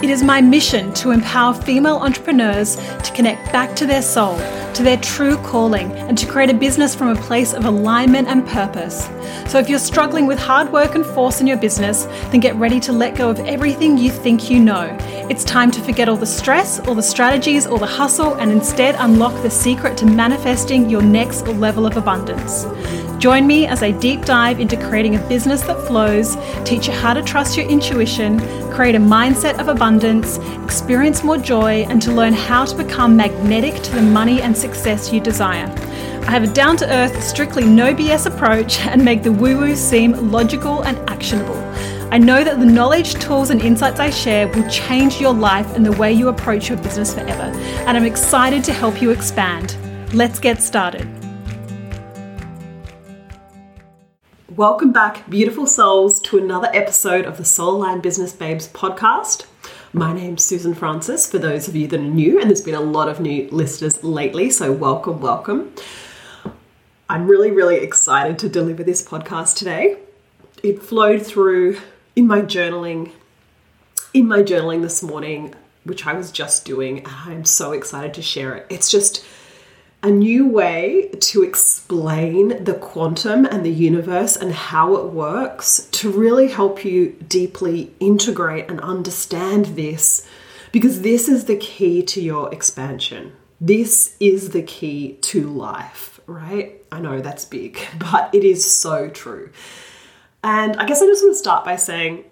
It is my mission to empower female entrepreneurs to connect back to their soul, to their true calling, and to create a business from a place of alignment and purpose. So, if you're struggling with hard work and force in your business, then get ready to let go of everything you think you know. It's time to forget all the stress, all the strategies, all the hustle, and instead unlock the secret to manifesting your next level of abundance. Join me as I deep dive into creating a business that flows, teach you how to trust your intuition, create a mindset of abundance, experience more joy, and to learn how to become magnetic to the money and success you desire. I have a down to earth, strictly no BS approach and make the woo woo seem logical and actionable. I know that the knowledge, tools, and insights I share will change your life and the way you approach your business forever. And I'm excited to help you expand. Let's get started. Welcome back, beautiful souls, to another episode of the Soul Aligned Business Babes podcast. My name's Susan Francis, for those of you that are new, and there's been a lot of new listeners lately, so welcome, welcome. I'm really, really excited to deliver this podcast today. It flowed through in my journaling, in my journaling this morning, which I was just doing, and I'm so excited to share it. It's just a new way to explain the quantum and the universe and how it works to really help you deeply integrate and understand this because this is the key to your expansion. This is the key to life, right? I know that's big, but it is so true. And I guess I just want to start by saying,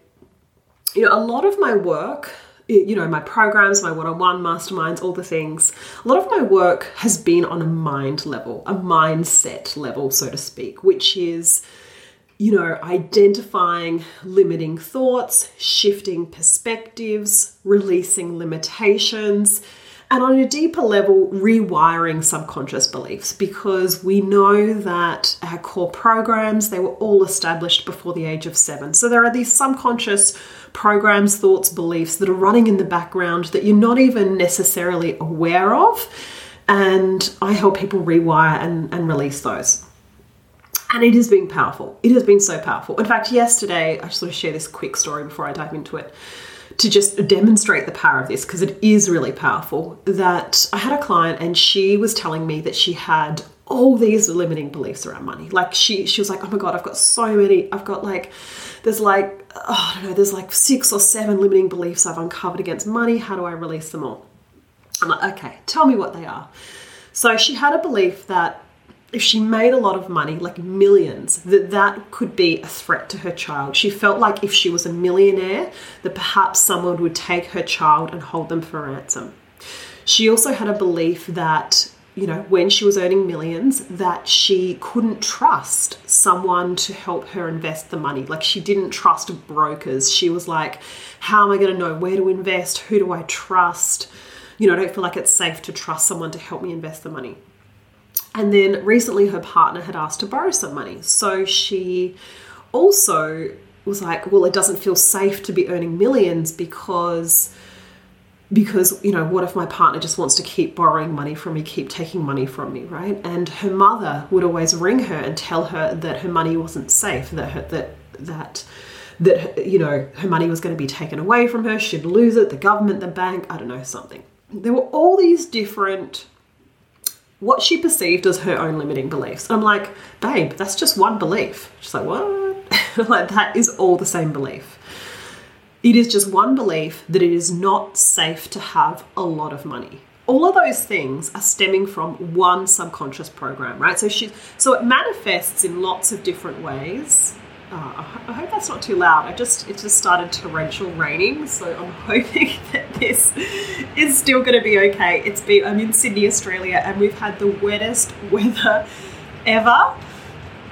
you know, a lot of my work you know, my programs, my one on one masterminds, all the things, a lot of my work has been on a mind level, a mindset level, so to speak, which is, you know, identifying limiting thoughts, shifting perspectives, releasing limitations, and on a deeper level, rewiring subconscious beliefs because we know that our core programs, they were all established before the age of seven. So there are these subconscious programs, thoughts, beliefs that are running in the background that you're not even necessarily aware of. And I help people rewire and, and release those. And it has been powerful. It has been so powerful. In fact, yesterday, I just want to share this quick story before I dive into it to just demonstrate the power of this because it is really powerful. That I had a client and she was telling me that she had all these limiting beliefs around money. Like she she was like, "Oh my god, I've got so many. I've got like there's like oh, I don't know, there's like six or seven limiting beliefs I've uncovered against money. How do I release them all?" I'm like, "Okay, tell me what they are." So she had a belief that if she made a lot of money, like millions, that that could be a threat to her child. She felt like if she was a millionaire, that perhaps someone would take her child and hold them for ransom. She also had a belief that you know, when she was earning millions, that she couldn't trust someone to help her invest the money. Like she didn't trust brokers. She was like, how am I going to know where to invest? Who do I trust? You know, I don't feel like it's safe to trust someone to help me invest the money. And then recently her partner had asked to borrow some money. So she also was like, well, it doesn't feel safe to be earning millions because because you know what if my partner just wants to keep borrowing money from me keep taking money from me right? And her mother would always ring her and tell her that her money wasn't safe that her, that that that you know her money was going to be taken away from her she'd lose it the government the bank i don't know something. There were all these different what she perceived as her own limiting beliefs. And i'm like babe that's just one belief. She's like what? Like that is all the same belief it is just one belief that it is not safe to have a lot of money. All of those things are stemming from one subconscious program, right? So she, so it manifests in lots of different ways. Uh, I hope that's not too loud. I just it just started torrential raining, so I'm hoping that this is still going to be okay. It's been I'm in Sydney, Australia, and we've had the wettest weather ever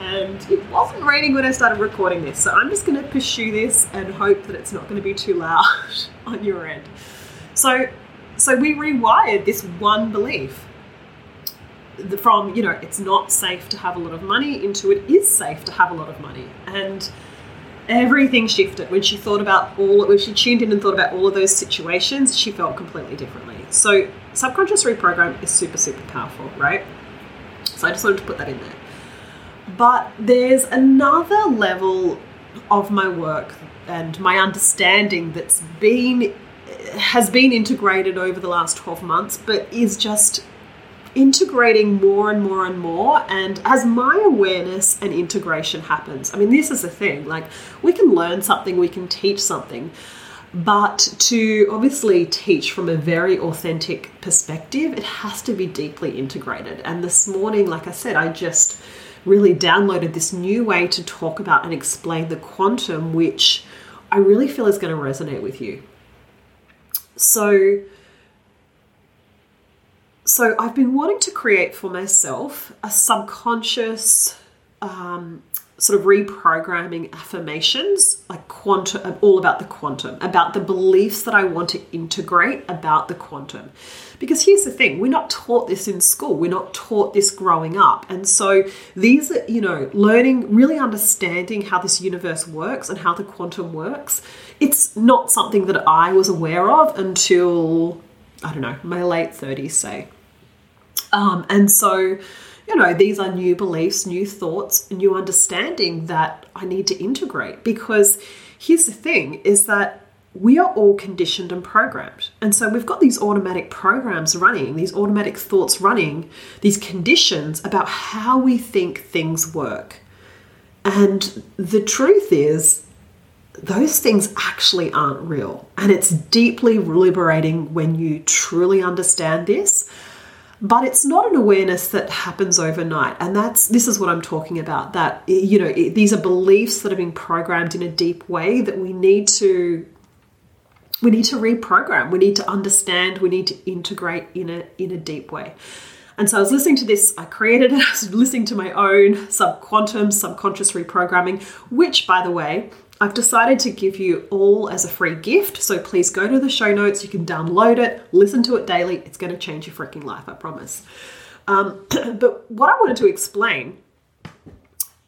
and it wasn't raining when I started recording this. So I'm just going to pursue this and hope that it's not going to be too loud on your end. So so we rewired this one belief. From you know it's not safe to have a lot of money into it is safe to have a lot of money. And everything shifted. When she thought about all when she tuned in and thought about all of those situations she felt completely differently. So subconscious reprogram is super super powerful right? So i just wanted to put that in there but there's another level of my work and my understanding that's been has been integrated over the last 12 months but is just integrating more and more and more. And as my awareness and integration happens, I mean, this is the thing like, we can learn something, we can teach something. But to obviously teach from a very authentic perspective, it has to be deeply integrated. And this morning, like I said, I just really downloaded this new way to talk about and explain the quantum, which I really feel is going to resonate with you. So, so I've been wanting to create for myself a subconscious um, sort of reprogramming affirmations, like quantum, all about the quantum, about the beliefs that I want to integrate about the quantum. Because here's the thing we're not taught this in school, we're not taught this growing up. And so these are, you know, learning, really understanding how this universe works and how the quantum works, it's not something that I was aware of until I don't know, my late 30s, say. Um, and so, you know, these are new beliefs, new thoughts, new understanding that I need to integrate because here's the thing is that we are all conditioned and programmed. And so we've got these automatic programs running, these automatic thoughts running, these conditions about how we think things work. And the truth is, those things actually aren't real. And it's deeply liberating when you truly understand this. But it's not an awareness that happens overnight. And that's this is what I'm talking about that you know, these are beliefs that are being programmed in a deep way that we need to we need to reprogram. We need to understand, we need to integrate in a in a deep way. And so I was listening to this, I created it, I was listening to my own subquantum, subconscious reprogramming, which, by the way, I've decided to give you all as a free gift. So please go to the show notes. You can download it, listen to it daily. It's going to change your freaking life, I promise. Um, but what I wanted to explain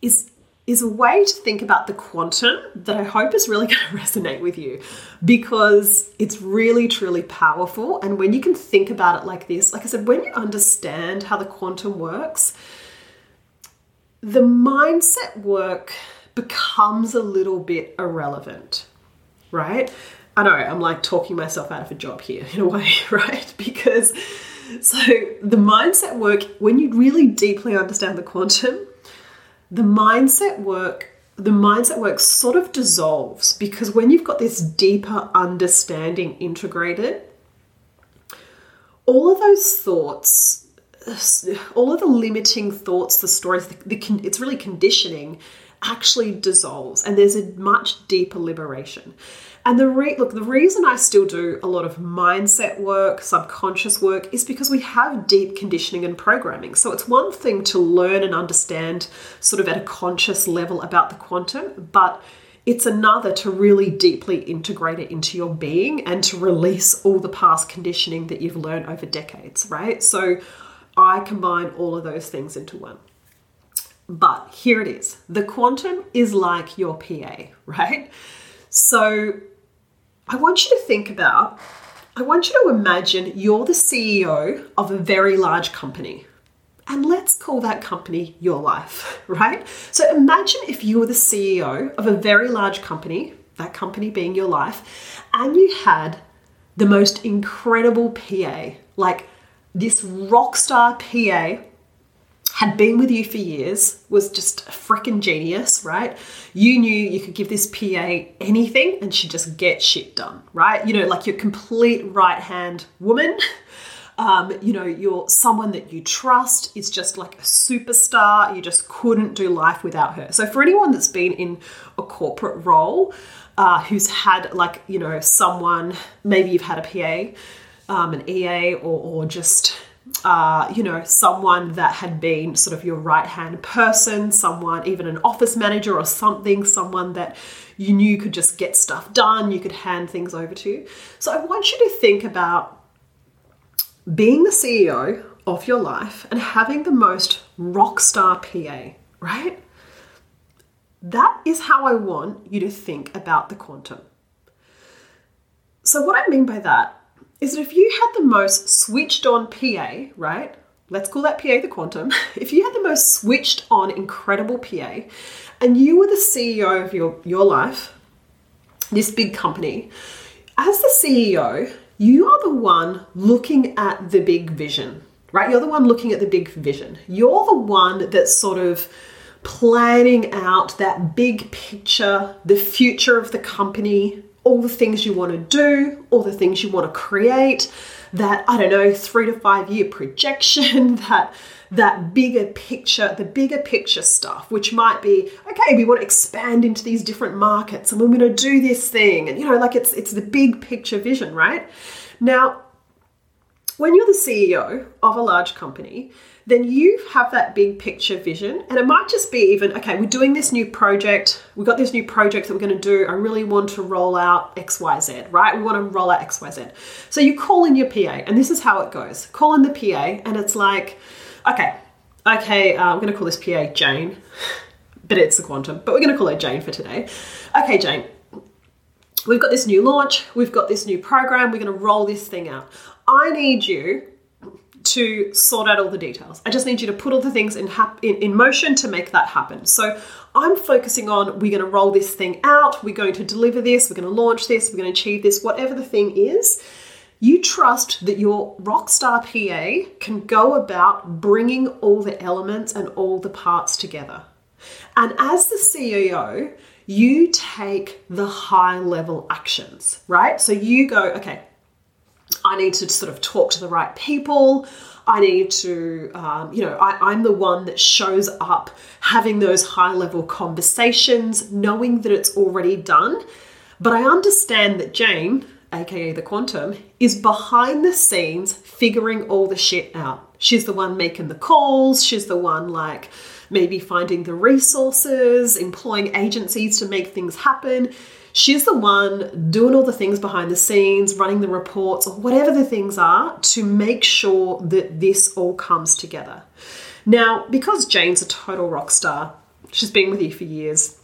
is is a way to think about the quantum that I hope is really going to resonate with you because it's really, truly powerful. And when you can think about it like this, like I said, when you understand how the quantum works, the mindset work becomes a little bit irrelevant, right? I know I'm like talking myself out of a job here in a way, right? Because so the mindset work, when you really deeply understand the quantum, the mindset work the mindset work sort of dissolves because when you've got this deeper understanding integrated all of those thoughts all of the limiting thoughts the stories the, the, it's really conditioning actually dissolves and there's a much deeper liberation and the re- look, the reason I still do a lot of mindset work, subconscious work, is because we have deep conditioning and programming. So it's one thing to learn and understand sort of at a conscious level about the quantum, but it's another to really deeply integrate it into your being and to release all the past conditioning that you've learned over decades, right? So I combine all of those things into one. But here it is the quantum is like your PA, right? So I want you to think about, I want you to imagine you're the CEO of a very large company. And let's call that company your life, right? So imagine if you were the CEO of a very large company, that company being your life, and you had the most incredible PA, like this rock star PA had been with you for years, was just a freaking genius, right? You knew you could give this PA anything and she'd just get shit done, right? You know, like your complete right hand woman. Um, you know, you're someone that you trust, is just like a superstar. You just couldn't do life without her. So, for anyone that's been in a corporate role, uh, who's had like, you know, someone, maybe you've had a PA, um, an EA, or, or just uh, you know, someone that had been sort of your right hand person, someone, even an office manager or something, someone that you knew could just get stuff done, you could hand things over to. So I want you to think about being the CEO of your life and having the most rock star PA, right? That is how I want you to think about the quantum. So, what I mean by that is that if you had the most switched on PA, right? Let's call that PA the quantum. If you had the most switched on incredible PA and you were the CEO of your, your life, this big company, as the CEO, you are the one looking at the big vision, right? You're the one looking at the big vision. You're the one that's sort of planning out that big picture, the future of the company, all the things you want to do, all the things you want to create, that, I don't know, three to five year projection, that that bigger picture, the bigger picture stuff, which might be, okay, we want to expand into these different markets and we're going to do this thing. And you know, like it's it's the big picture vision, right? Now, when you're the CEO of a large company, then you have that big picture vision. And it might just be even, okay, we're doing this new project. We've got this new project that we're going to do. I really want to roll out XYZ, right? We want to roll out XYZ. So you call in your PA, and this is how it goes call in the PA, and it's like, okay, okay, uh, I'm going to call this PA Jane, but it's the quantum, but we're going to call her Jane for today. Okay, Jane, we've got this new launch, we've got this new program, we're going to roll this thing out. I need you to sort out all the details. I just need you to put all the things in, hap- in, in motion to make that happen. So I'm focusing on we're going to roll this thing out, we're going to deliver this, we're going to launch this, we're going to achieve this, whatever the thing is. You trust that your rockstar PA can go about bringing all the elements and all the parts together. And as the CEO, you take the high level actions, right? So you go, okay, I need to sort of talk to the right people. I need to, um, you know, I, I'm the one that shows up having those high level conversations, knowing that it's already done. But I understand that Jane, aka the quantum, is behind the scenes figuring all the shit out. She's the one making the calls, she's the one like maybe finding the resources, employing agencies to make things happen. She's the one doing all the things behind the scenes, running the reports, or whatever the things are to make sure that this all comes together. Now, because Jane's a total rock star, she's been with you for years,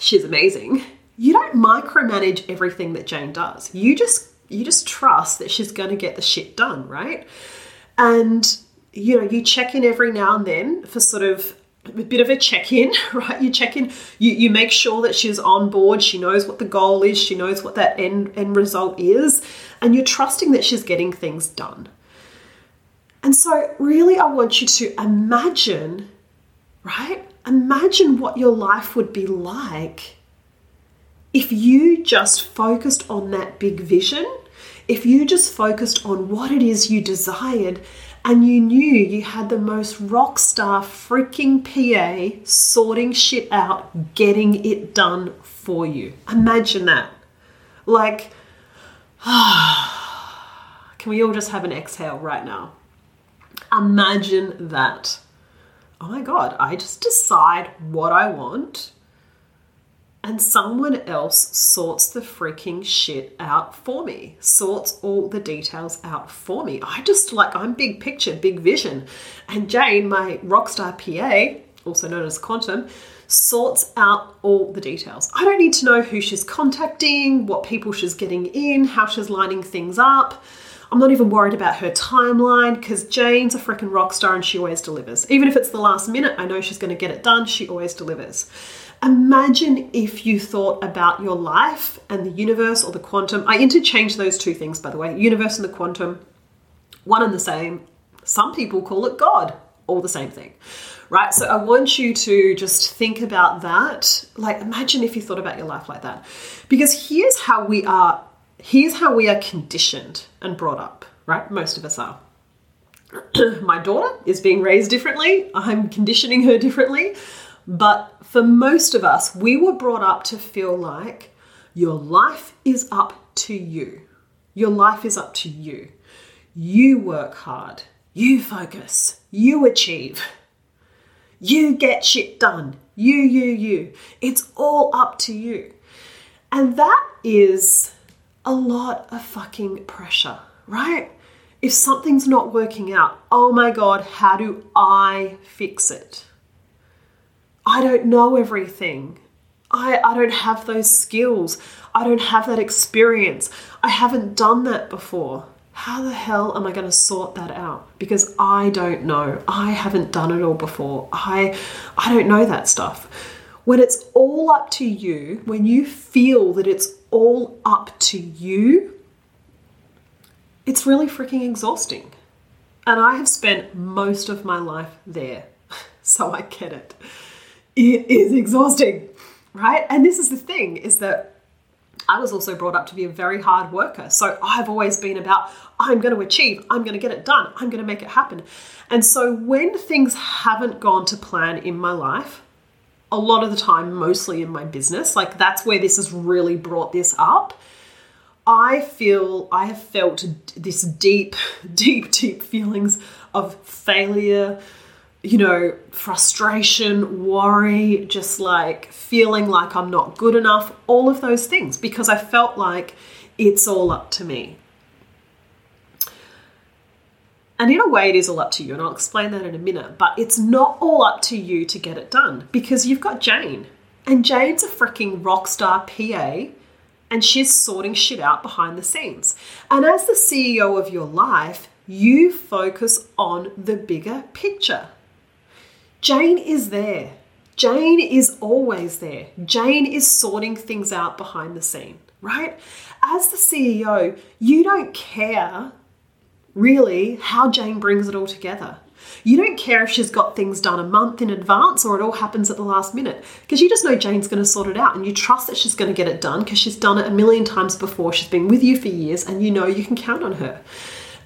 she's amazing. You don't micromanage everything that Jane does. You just you just trust that she's going to get the shit done, right? And you know, you check in every now and then for sort of a bit of a check-in right? You check in you, you make sure that she's on board she knows what the goal is she knows what that end, end result is and you're trusting that she's getting things done. And so really i want you to imagine right? Imagine what your life would be like if you just focused on that big vision if you just focused on what it is you desired and you knew you had the most rock star freaking PA sorting shit out, getting it done for you. Imagine that. Like, can we all just have an exhale right now? Imagine that. Oh my God, I just decide what I want and someone else sorts the freaking shit out for me, sorts all the details out for me. I just like, I'm big picture, big vision. And Jane, my rockstar PA, also known as Quantum, sorts out all the details. I don't need to know who she's contacting, what people she's getting in, how she's lining things up. I'm not even worried about her timeline because Jane's a freaking rock star and she always delivers. Even if it's the last minute, I know she's going to get it done. She always delivers. Imagine if you thought about your life and the universe or the quantum. I interchange those two things, by the way universe and the quantum, one and the same. Some people call it God, all the same thing, right? So I want you to just think about that. Like, imagine if you thought about your life like that. Because here's how we are, here's how we are conditioned and brought up, right? Most of us are. My daughter is being raised differently. I'm conditioning her differently. But for most of us, we were brought up to feel like your life is up to you. Your life is up to you. You work hard. You focus. You achieve. You get shit done. You, you, you. It's all up to you. And that is a lot of fucking pressure, right? If something's not working out, oh my God, how do I fix it? I don't know everything. I, I don't have those skills. I don't have that experience. I haven't done that before. How the hell am I going to sort that out? Because I don't know. I haven't done it all before. I I don't know that stuff. When it's all up to you, when you feel that it's all up to you, it's really freaking exhausting. And I have spent most of my life there. So I get it. It is exhausting, right? And this is the thing is that I was also brought up to be a very hard worker. So I've always been about, I'm going to achieve, I'm going to get it done, I'm going to make it happen. And so when things haven't gone to plan in my life, a lot of the time, mostly in my business, like that's where this has really brought this up. I feel I have felt this deep, deep, deep feelings of failure, you know, frustration, worry, just like feeling like I'm not good enough, all of those things, because I felt like it's all up to me. And in a way, it is all up to you, and I'll explain that in a minute, but it's not all up to you to get it done because you've got Jane, and Jane's a freaking rock star PA, and she's sorting shit out behind the scenes. And as the CEO of your life, you focus on the bigger picture. Jane is there. Jane is always there. Jane is sorting things out behind the scene, right? As the CEO, you don't care really how Jane brings it all together. You don't care if she's got things done a month in advance or it all happens at the last minute because you just know Jane's going to sort it out and you trust that she's going to get it done because she's done it a million times before. She's been with you for years and you know you can count on her.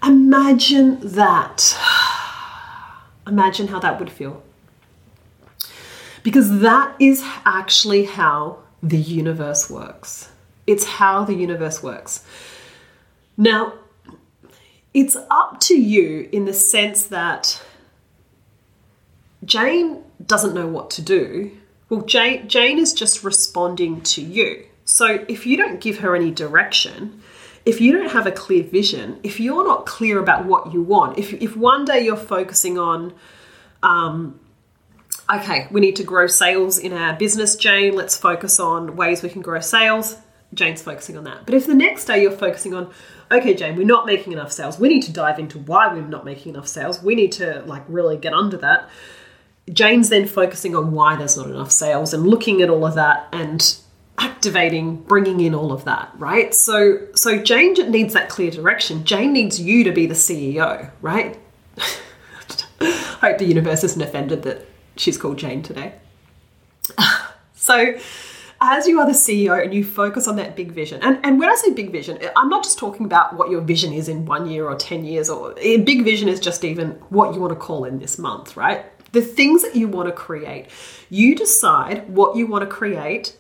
Imagine that. Imagine how that would feel because that is actually how the universe works. It's how the universe works. Now, it's up to you in the sense that Jane doesn't know what to do. Well, Jane, Jane is just responding to you. So if you don't give her any direction, if you don't have a clear vision, if you're not clear about what you want, if, if one day you're focusing on, um, okay, we need to grow sales in our business, Jane. Let's focus on ways we can grow sales. Jane's focusing on that. But if the next day you're focusing on, okay, Jane, we're not making enough sales, we need to dive into why we're not making enough sales. We need to like really get under that. Jane's then focusing on why there's not enough sales and looking at all of that and activating bringing in all of that right so so jane needs that clear direction jane needs you to be the ceo right hope the universe isn't offended that she's called Jane today. so, as you are the CEO and you focus on that big vision, and, and when I say big vision, I'm not just talking about what your vision is in one year or 10 years, or eh, big vision is just even what you want to call in this month, right? The things that you want to create. You decide what you want to create,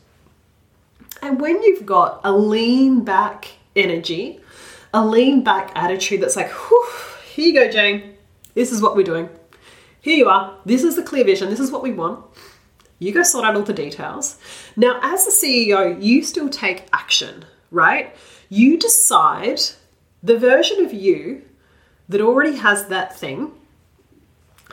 and when you've got a lean back energy, a lean back attitude that's like, here you go, Jane, this is what we're doing here you are. This is the clear vision. This is what we want. You go sort out all the details. Now, as the CEO, you still take action, right? You decide the version of you that already has that thing,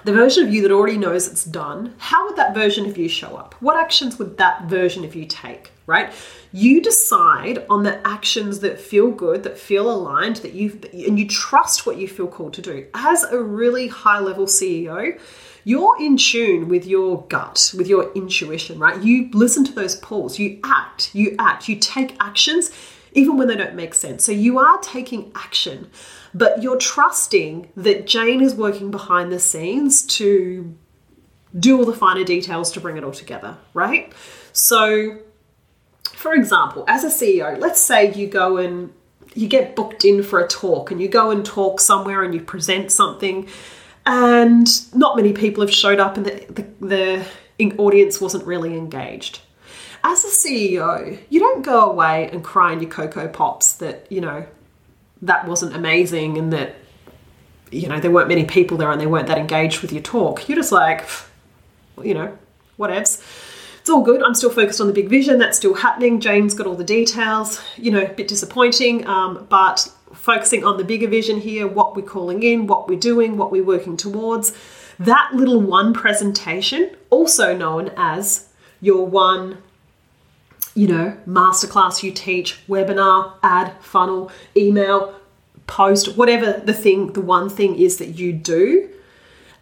the version of you that already knows it's done, how would that version of you show up? What actions would that version of you take, right? You decide on the actions that feel good, that feel aligned, that you and you trust what you feel called to do. As a really high level CEO, you're in tune with your gut, with your intuition, right? You listen to those pulls, you act, you act, you take actions even when they don't make sense. So you are taking action, but you're trusting that Jane is working behind the scenes to do all the finer details to bring it all together, right? So, for example, as a CEO, let's say you go and you get booked in for a talk and you go and talk somewhere and you present something and not many people have showed up and the, the, the audience wasn't really engaged as a CEO, you don't go away and cry in your Coco Pops that, you know, that wasn't amazing and that, you know, there weren't many people there and they weren't that engaged with your talk. You're just like, you know, whatevs. It's all good. I'm still focused on the big vision. That's still happening. Jane's got all the details. You know, a bit disappointing, um, but focusing on the bigger vision here, what we're calling in, what we're doing, what we're working towards. That little one presentation, also known as your one you know, masterclass you teach, webinar, ad, funnel, email, post, whatever the thing, the one thing is that you do.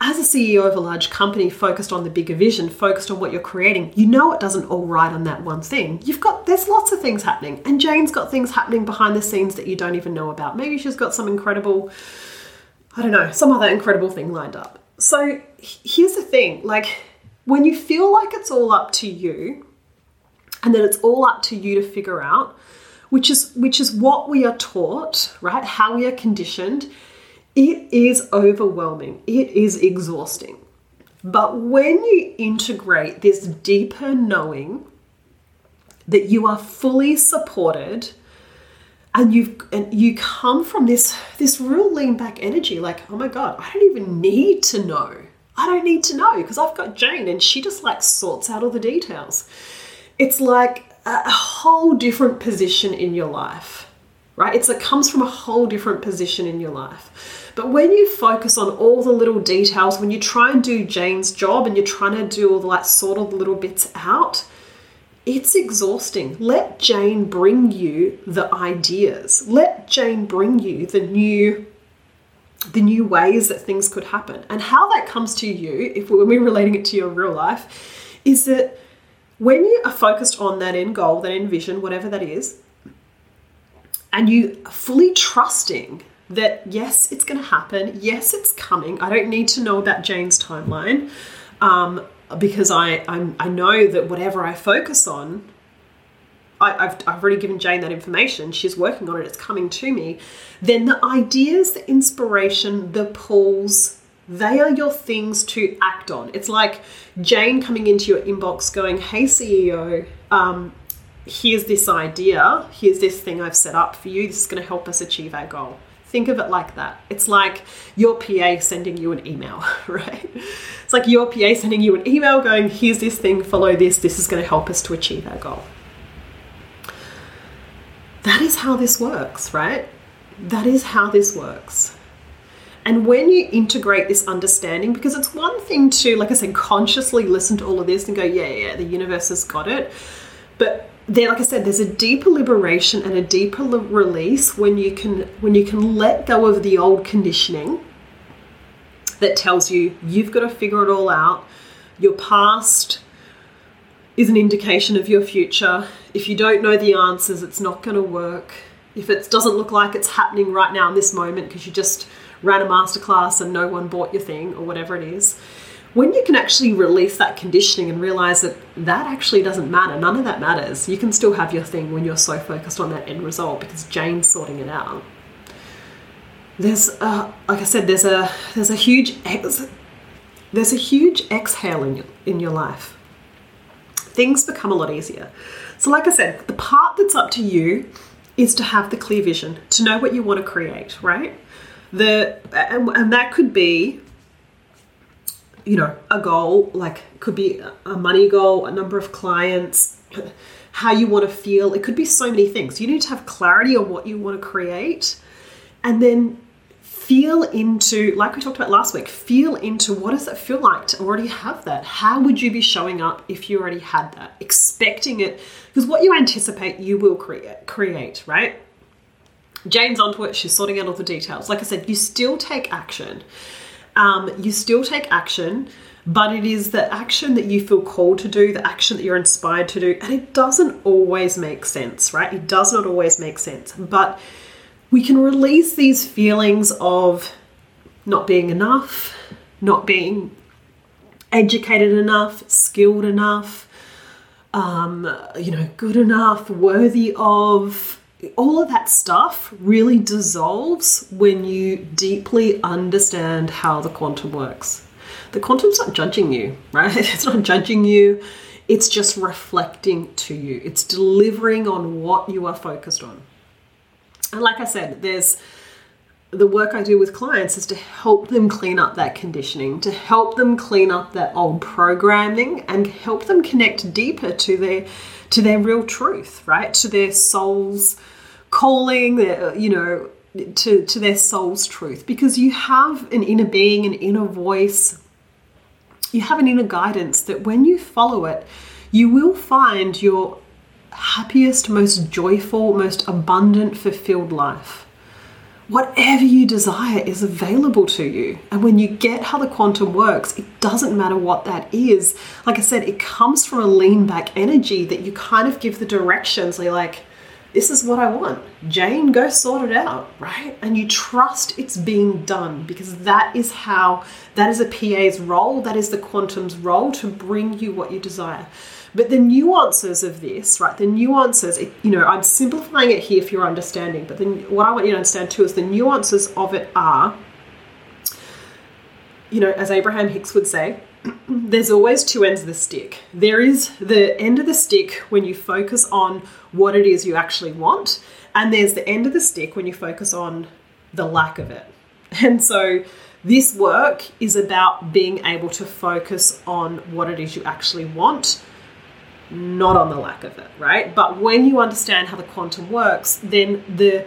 As a CEO of a large company focused on the bigger vision, focused on what you're creating, you know it doesn't all ride on that one thing. You've got, there's lots of things happening. And Jane's got things happening behind the scenes that you don't even know about. Maybe she's got some incredible, I don't know, some other incredible thing lined up. So here's the thing like, when you feel like it's all up to you, and then it's all up to you to figure out which is which is what we are taught right? How we are conditioned. It is overwhelming. It is exhausting. But when you integrate this deeper knowing that you are fully supported and you've and you come from this this real lean back energy like oh my god i don't even need to know. I don't need to know because i've got jane and she just like sorts out all the details it's like a whole different position in your life, right? It's, it comes from a whole different position in your life. But when you focus on all the little details, when you try and do Jane's job and you're trying to do all the like sort of little bits out, it's exhausting. Let Jane bring you the ideas. Let Jane bring you the new the new ways that things could happen. And how that comes to you, if when we're relating it to your real life, is that when you are focused on that end goal, that end vision, whatever that is, and you fully trusting that yes, it's going to happen, yes, it's coming. I don't need to know about Jane's timeline um, because I I'm, i know that whatever I focus on, I, have I've already given Jane that information. She's working on it. It's coming to me. Then the ideas, the inspiration, the pulls, they are your things to act on. It's like Jane coming into your inbox going, Hey, CEO, um, here's this idea. Here's this thing I've set up for you. This is going to help us achieve our goal. Think of it like that. It's like your PA sending you an email, right? It's like your PA sending you an email going, Here's this thing, follow this. This is going to help us to achieve our goal. That is how this works, right? That is how this works. And when you integrate this understanding, because it's one thing to, like I said, consciously listen to all of this and go, yeah, yeah, the universe has got it. But there, like I said, there's a deeper liberation and a deeper release when you can when you can let go of the old conditioning that tells you you've got to figure it all out. Your past is an indication of your future. If you don't know the answers, it's not going to work. If it doesn't look like it's happening right now in this moment because you just ran a masterclass and no one bought your thing or whatever it is, when you can actually release that conditioning and realize that that actually doesn't matter, none of that matters, you can still have your thing when you're so focused on that end result because Jane's sorting it out. There's, like I said, there's a there's a huge ex- there's a huge exhale in your, in your life. Things become a lot easier. So, like I said, the part that's up to you is to have the clear vision, to know what you want to create, right? The and, and that could be you know a goal like could be a money goal a number of clients how you want to feel. It could be so many things. You need to have clarity on what you want to create and then feel into like we talked about last week feel into what does it feel like to already have that? How would you be showing up if you already had that? Expecting it because what you anticipate you will create create right Jane's onto it. She's sorting out all the details. Like I said, you still take action. Um, you still take action, but it is the action that you feel called to do, the action that you're inspired to do, and it doesn't always make sense, right? It does not always make sense, but we can release these feelings of not being enough, not being educated enough, skilled enough, um, you know, good enough, worthy of, all of that stuff really dissolves when you deeply understand how the quantum works. The quantum's not judging you, right? It's not judging you. It's just reflecting to you. It's delivering on what you are focused on. And like I said, there's the work I do with clients is to help them clean up that conditioning, to help them clean up that old programming and help them connect deeper to their to their real truth, right? To their soul's calling, their, you know, to, to their soul's truth because you have an inner being, an inner voice, you have an inner guidance that when you follow it, you will find your happiest, most joyful, most abundant, fulfilled life. Whatever you desire is available to you. And when you get how the quantum works, it doesn't matter what that is. Like I said, it comes from a lean back energy that you kind of give the directions. So you're like, this is what I want. Jane, go sort it out, right? And you trust it's being done because that is how, that is a PA's role, that is the quantum's role to bring you what you desire. But the nuances of this, right, the nuances, you know, I'm simplifying it here for your understanding, but then what I want you to understand too is the nuances of it are, you know, as Abraham Hicks would say, there's always two ends of the stick. There is the end of the stick when you focus on what it is you actually want, and there's the end of the stick when you focus on the lack of it. And so this work is about being able to focus on what it is you actually want, not on the lack of it, right? But when you understand how the quantum works, then the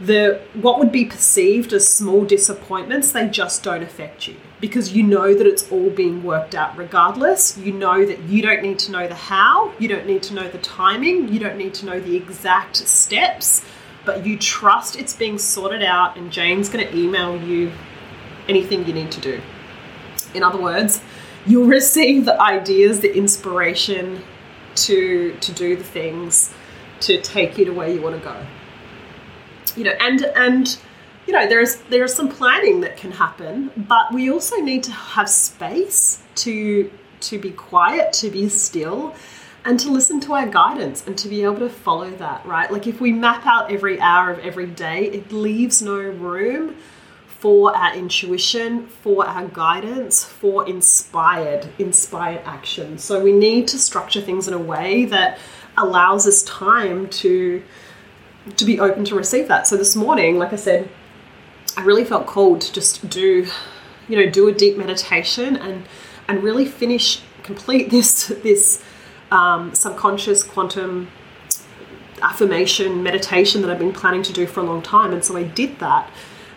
the what would be perceived as small disappointments they just don't affect you. Because you know that it's all being worked out regardless. You know that you don't need to know the how you don't need to know the timing you don't need to know the exact steps but you trust it's being sorted out and jane's going to email you anything you need to do. In other words you'll receive the ideas the inspiration to to do the things to take you to where you want to go you know, and and you know, there's there's some planning that can happen, but we also need to have space to to be quiet, to be still, and to listen to our guidance and to be able to follow that, right? Like if we map out every hour of every day, it leaves no room for our intuition, for our guidance, for inspired, inspired action. So we need to structure things in a way that allows us time to to be open to receive that. So this morning, like I said, I really felt called to just do, you know, do a deep meditation and and really finish complete this this um, subconscious quantum affirmation meditation that I've been planning to do for a long time. And so I did that.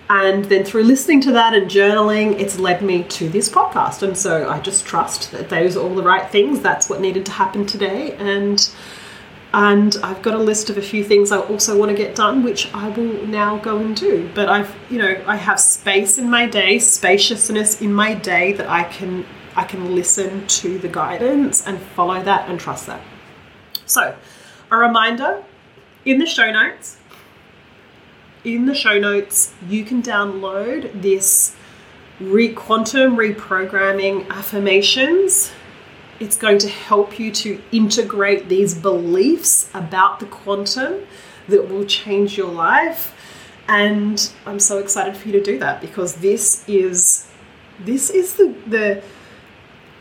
And then through listening to that and journaling, it's led me to this podcast. And so I just trust that those are all the right things. That's what needed to happen today. And and I've got a list of a few things I also want to get done, which I will now go and do. But I've, you know, I have space in my day, spaciousness in my day that I can I can listen to the guidance and follow that and trust that. So, a reminder in the show notes, in the show notes, you can download this re- quantum reprogramming affirmations it's going to help you to integrate these beliefs about the quantum that will change your life. And I'm so excited for you to do that because this is this is the the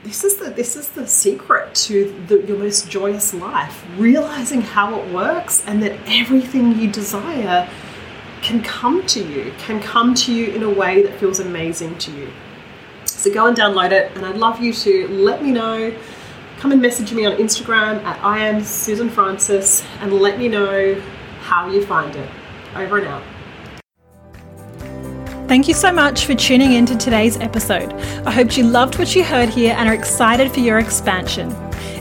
this is the this is the secret to the, your most joyous life realizing how it works and that everything you desire can come to you can come to you in a way that feels amazing to you so go and download it, and I'd love you to let me know. Come and message me on Instagram at I am Susan Francis and let me know how you find it. Over and out. Thank you so much for tuning in to today's episode. I hope you loved what you heard here and are excited for your expansion.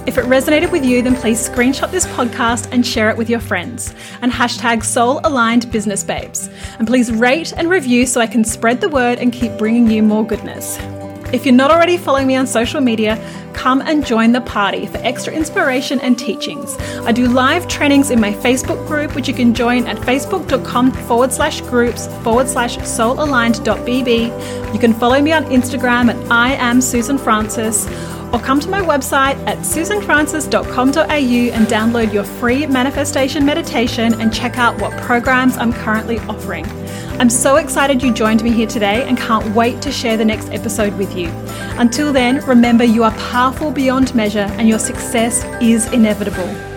If it resonated with you, then please screenshot this podcast and share it with your friends. And hashtag Soul Aligned Business Babes. And please rate and review so I can spread the word and keep bringing you more goodness. If you're not already following me on social media, come and join the party for extra inspiration and teachings. I do live trainings in my Facebook group, which you can join at facebook.com forward slash groups forward slash soulaligned.bb. You can follow me on Instagram at I am Susan Francis or come to my website at susanfrancis.com.au and download your free manifestation meditation and check out what programs I'm currently offering. I'm so excited you joined me here today and can't wait to share the next episode with you. Until then, remember you are powerful beyond measure and your success is inevitable.